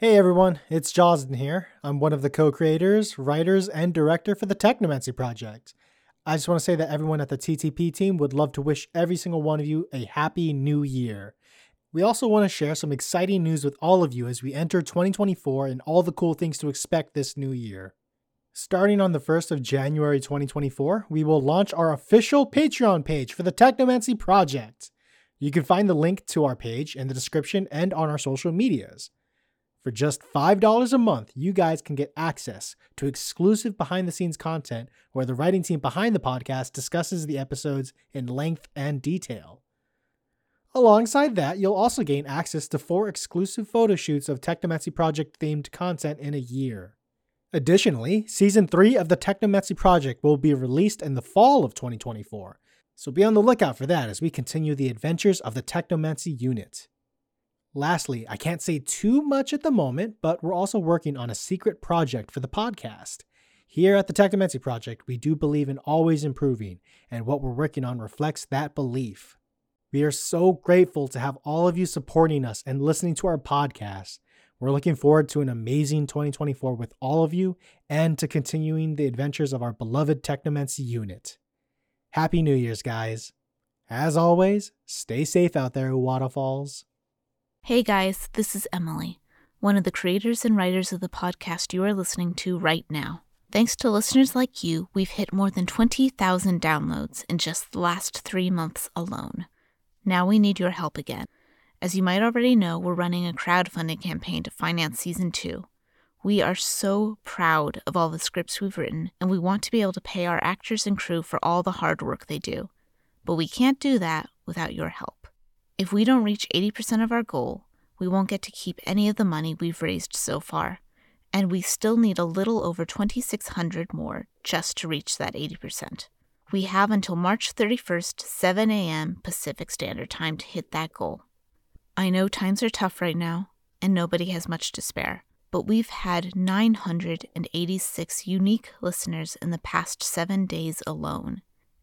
Hey everyone, it's Joslin here. I'm one of the co creators, writers, and director for the Technomancy Project. I just want to say that everyone at the TTP team would love to wish every single one of you a happy new year. We also want to share some exciting news with all of you as we enter 2024 and all the cool things to expect this new year. Starting on the 1st of January 2024, we will launch our official Patreon page for the Technomancy Project. You can find the link to our page in the description and on our social medias. For just $5 a month, you guys can get access to exclusive behind the scenes content where the writing team behind the podcast discusses the episodes in length and detail. Alongside that, you'll also gain access to four exclusive photo shoots of Technomancy Project themed content in a year. Additionally, Season 3 of the Technomancy Project will be released in the fall of 2024, so be on the lookout for that as we continue the adventures of the Technomancy unit. Lastly, I can't say too much at the moment, but we're also working on a secret project for the podcast. Here at the Technomancy Project, we do believe in always improving, and what we're working on reflects that belief. We are so grateful to have all of you supporting us and listening to our podcast. We're looking forward to an amazing 2024 with all of you and to continuing the adventures of our beloved Technomancy unit. Happy New Year's, guys. As always, stay safe out there, Waterfalls. Hey guys, this is Emily, one of the creators and writers of the podcast you are listening to right now. Thanks to listeners like you, we've hit more than 20,000 downloads in just the last three months alone. Now we need your help again. As you might already know, we're running a crowdfunding campaign to finance season two. We are so proud of all the scripts we've written, and we want to be able to pay our actors and crew for all the hard work they do. But we can't do that without your help. If we don't reach 80% of our goal, we won't get to keep any of the money we've raised so far, and we still need a little over 2600 more just to reach that 80%. We have until March 31st, 7 a.m. Pacific Standard Time to hit that goal. I know times are tough right now, and nobody has much to spare, but we've had 986 unique listeners in the past seven days alone.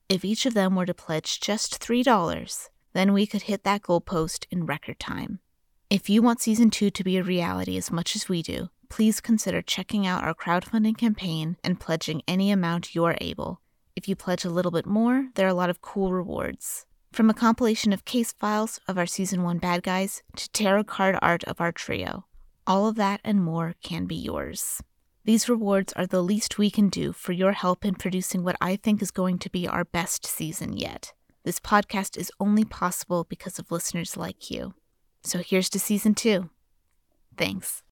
If each of them were to pledge just $3, then we could hit that goalpost in record time. If you want season two to be a reality as much as we do, please consider checking out our crowdfunding campaign and pledging any amount you're able. If you pledge a little bit more, there are a lot of cool rewards. From a compilation of case files of our season one bad guys to tarot card art of our trio, all of that and more can be yours. These rewards are the least we can do for your help in producing what I think is going to be our best season yet. This podcast is only possible because of listeners like you. So here's to season two. Thanks.